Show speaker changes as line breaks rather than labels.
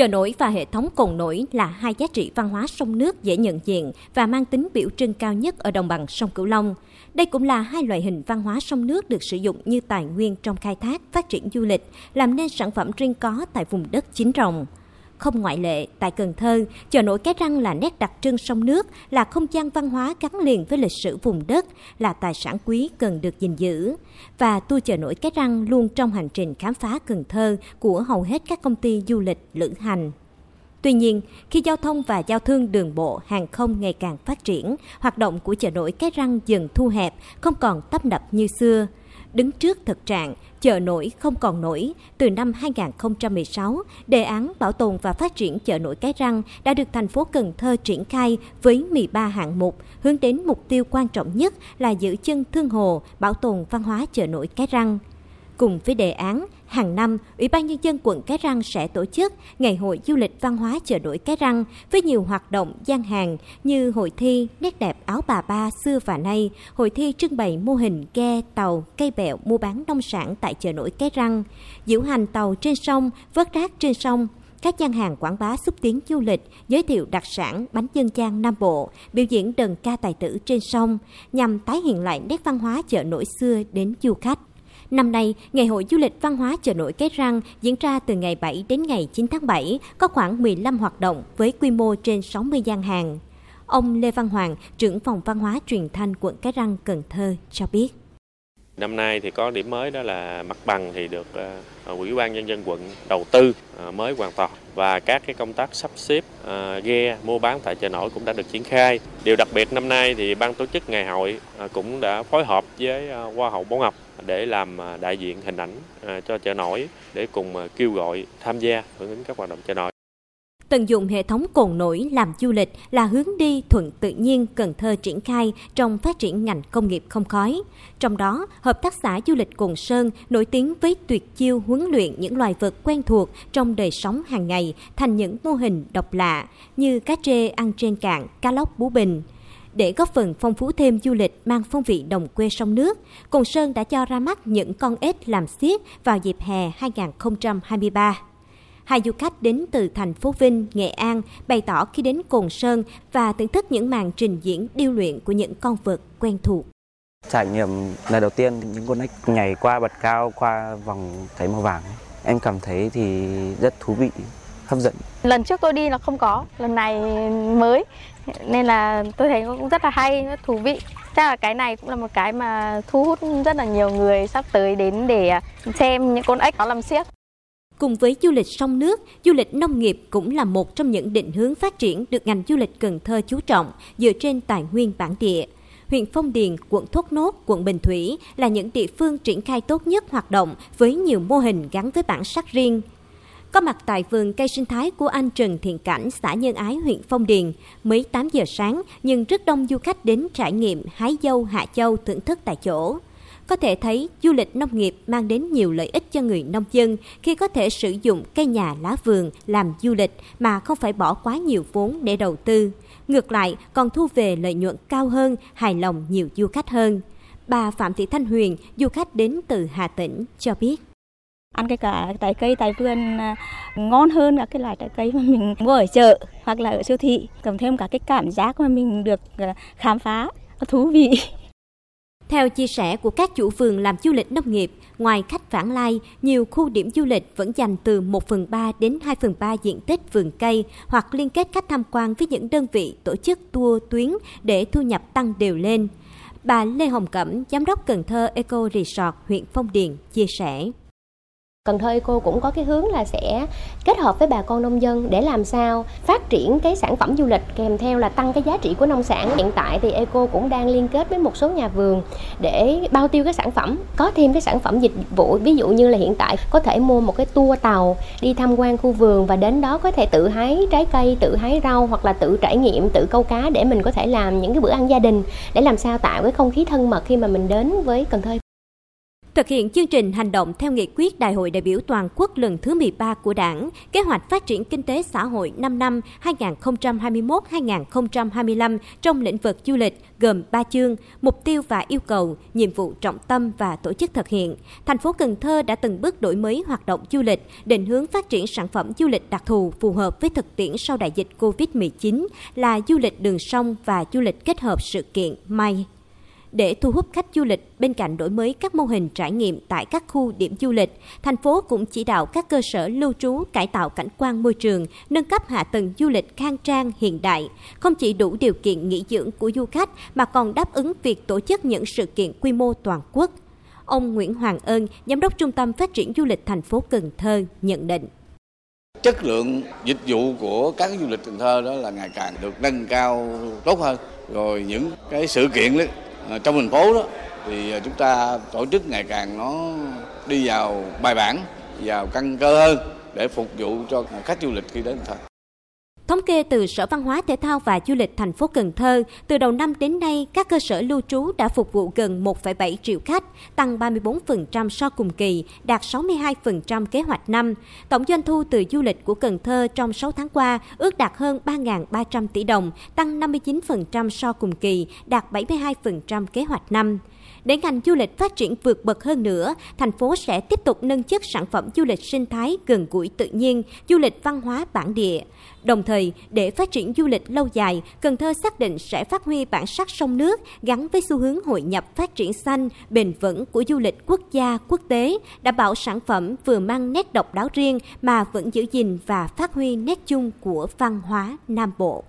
Chợ nổi và hệ thống cồn nổi là hai giá trị văn hóa sông nước dễ nhận diện và mang tính biểu trưng cao nhất ở đồng bằng sông Cửu Long. Đây cũng là hai loại hình văn hóa sông nước được sử dụng như tài nguyên trong khai thác, phát triển du lịch, làm nên sản phẩm riêng có tại vùng đất chính rồng. Không ngoại lệ, tại Cần Thơ, chợ nổi Cái Răng là nét đặc trưng sông nước, là không gian văn hóa gắn liền với lịch sử vùng đất, là tài sản quý cần được gìn giữ. Và tour chợ nổi Cái Răng luôn trong hành trình khám phá Cần Thơ của hầu hết các công ty du lịch lữ hành. Tuy nhiên, khi giao thông và giao thương đường bộ, hàng không ngày càng phát triển, hoạt động của chợ nổi Cái Răng dần thu hẹp, không còn tấp nập như xưa. Đứng trước thực trạng, chợ nổi không còn nổi, từ năm 2016, đề án bảo tồn và phát triển chợ nổi Cái Răng đã được thành phố Cần Thơ triển khai với 13 hạng mục, hướng đến mục tiêu quan trọng nhất là giữ chân thương hồ, bảo tồn văn hóa chợ nổi Cái Răng. Cùng với đề án, hàng năm, Ủy ban Nhân dân quận Cái Răng sẽ tổ chức Ngày hội du lịch văn hóa chợ nổi Cái Răng với nhiều hoạt động gian hàng như hội thi nét đẹp áo bà ba xưa và nay, hội thi trưng bày mô hình ghe, tàu, cây bẹo mua bán nông sản tại chợ nổi Cái Răng, diễu hành tàu trên sông, vớt rác trên sông, các gian hàng quảng bá xúc tiến du lịch, giới thiệu đặc sản bánh dân gian Nam Bộ, biểu diễn đờn ca tài tử trên sông, nhằm tái hiện lại nét văn hóa chợ nổi xưa đến du khách. Năm nay, Ngày hội du lịch văn hóa chợ nổi Cái Răng diễn ra từ ngày 7 đến ngày 9 tháng 7, có khoảng 15 hoạt động với quy mô trên 60 gian hàng. Ông Lê Văn Hoàng, trưởng phòng văn hóa truyền thanh quận Cái Răng, Cần Thơ cho biết.
Năm nay thì có điểm mới đó là mặt bằng thì được ờ, ờ, Ủy ban nhân dân quận đầu tư ờ, mới hoàn toàn và các cái công tác sắp xếp ghe, mua bán tại chợ nổi cũng đã được triển khai. Điều đặc biệt năm nay thì ban tổ chức ngày hội cũng đã phối hợp với Hoa hậu Bảo Ngọc để làm đại diện hình ảnh cho chợ nổi để cùng kêu gọi tham gia hưởng ứng các hoạt động chợ nổi.
Tận dụng hệ thống cồn nổi làm du lịch là hướng đi thuận tự nhiên Cần Thơ triển khai trong phát triển ngành công nghiệp không khói. Trong đó, Hợp tác xã du lịch Cồn Sơn nổi tiếng với tuyệt chiêu huấn luyện những loài vật quen thuộc trong đời sống hàng ngày thành những mô hình độc lạ như cá trê ăn trên cạn, cá lóc bú bình. Để góp phần phong phú thêm du lịch mang phong vị đồng quê sông nước, Cồn Sơn đã cho ra mắt những con ếch làm xiết vào dịp hè 2023. Hai du khách đến từ thành phố Vinh, Nghệ An bày tỏ khi đến Cồn Sơn và thưởng thức những màn trình diễn điêu luyện của những con vật quen thuộc.
Trải nghiệm lần đầu tiên những con ếch nhảy qua bật cao qua vòng thấy màu vàng. Em cảm thấy thì rất thú vị, hấp dẫn.
Lần trước tôi đi là không có, lần này mới nên là tôi thấy cũng rất là hay, rất thú vị. Chắc là cái này cũng là một cái mà thu hút rất là nhiều người sắp tới đến để xem những con ếch nó làm xiếc.
Cùng với du lịch sông nước, du lịch nông nghiệp cũng là một trong những định hướng phát triển được ngành du lịch Cần Thơ chú trọng dựa trên tài nguyên bản địa. Huyện Phong Điền, quận Thốt Nốt, quận Bình Thủy là những địa phương triển khai tốt nhất hoạt động với nhiều mô hình gắn với bản sắc riêng. Có mặt tại vườn cây sinh thái của anh Trần Thiện Cảnh, xã Nhân Ái, huyện Phong Điền, mới 8 giờ sáng nhưng rất đông du khách đến trải nghiệm hái dâu hạ châu thưởng thức tại chỗ. Có thể thấy du lịch nông nghiệp mang đến nhiều lợi ích cho người nông dân khi có thể sử dụng cây nhà lá vườn làm du lịch mà không phải bỏ quá nhiều vốn để đầu tư. Ngược lại, còn thu về lợi nhuận cao hơn, hài lòng nhiều du khách hơn. Bà Phạm Thị Thanh Huyền, du khách đến từ Hà Tĩnh, cho biết
ăn cái cả trái cây tại vườn à, ngon hơn các cái loại trái cây mà mình mua ở chợ hoặc là ở siêu thị cầm thêm cả cái cảm giác mà mình được à, khám phá thú vị
theo chia sẻ của các chủ vườn làm du lịch nông nghiệp, ngoài khách vãng lai, nhiều khu điểm du lịch vẫn dành từ 1 phần 3 đến 2 phần 3 diện tích vườn cây hoặc liên kết khách tham quan với những đơn vị tổ chức tour tuyến để thu nhập tăng đều lên. Bà Lê Hồng Cẩm, Giám đốc Cần Thơ Eco Resort, huyện Phong Điền, chia sẻ.
Cần Thơ Eco cũng có cái hướng là sẽ kết hợp với bà con nông dân để làm sao phát triển cái sản phẩm du lịch kèm theo là tăng cái giá trị của nông sản. Hiện tại thì Eco cũng đang liên kết với một số nhà vườn để bao tiêu cái sản phẩm, có thêm cái sản phẩm dịch vụ ví dụ như là hiện tại có thể mua một cái tour tàu đi tham quan khu vườn và đến đó có thể tự hái trái cây, tự hái rau hoặc là tự trải nghiệm, tự câu cá để mình có thể làm những cái bữa ăn gia đình để làm sao tạo cái không khí thân mật khi mà mình đến với Cần Thơ
Thực hiện chương trình hành động theo nghị quyết Đại hội đại biểu toàn quốc lần thứ 13 của Đảng, kế hoạch phát triển kinh tế xã hội 5 năm 2021-2025 trong lĩnh vực du lịch gồm 3 chương, mục tiêu và yêu cầu, nhiệm vụ trọng tâm và tổ chức thực hiện. Thành phố Cần Thơ đã từng bước đổi mới hoạt động du lịch, định hướng phát triển sản phẩm du lịch đặc thù phù hợp với thực tiễn sau đại dịch COVID-19 là du lịch đường sông và du lịch kết hợp sự kiện MAI để thu hút khách du lịch. Bên cạnh đổi mới các mô hình trải nghiệm tại các khu điểm du lịch, thành phố cũng chỉ đạo các cơ sở lưu trú cải tạo cảnh quan môi trường, nâng cấp hạ tầng du lịch khang trang hiện đại, không chỉ đủ điều kiện nghỉ dưỡng của du khách mà còn đáp ứng việc tổ chức những sự kiện quy mô toàn quốc. Ông Nguyễn Hoàng Ơn, Giám đốc Trung tâm Phát triển Du lịch thành phố Cần Thơ nhận định.
Chất lượng dịch vụ của các du lịch Cần Thơ đó là ngày càng được nâng cao tốt hơn. Rồi những cái sự kiện đó, Ờ, trong thành phố đó, thì ờ, chúng ta tổ chức ngày càng nó đi vào bài bản, vào căn cơ hơn để phục vụ cho khách du lịch khi đến Cần Thơ.
Thống kê từ Sở Văn hóa Thể thao và Du lịch thành phố Cần Thơ, từ đầu năm đến nay, các cơ sở lưu trú đã phục vụ gần 1,7 triệu khách, tăng 34% so cùng kỳ, đạt 62% kế hoạch năm. Tổng doanh thu từ du lịch của Cần Thơ trong 6 tháng qua ước đạt hơn 3.300 tỷ đồng, tăng 59% so cùng kỳ, đạt 72% kế hoạch năm. Để ngành du lịch phát triển vượt bậc hơn nữa, thành phố sẽ tiếp tục nâng chất sản phẩm du lịch sinh thái gần gũi tự nhiên, du lịch văn hóa bản địa. Đồng thời, để phát triển du lịch lâu dài, Cần Thơ xác định sẽ phát huy bản sắc sông nước gắn với xu hướng hội nhập phát triển xanh, bền vững của du lịch quốc gia, quốc tế, đảm bảo sản phẩm vừa mang nét độc đáo riêng mà vẫn giữ gìn và phát huy nét chung của văn hóa Nam Bộ.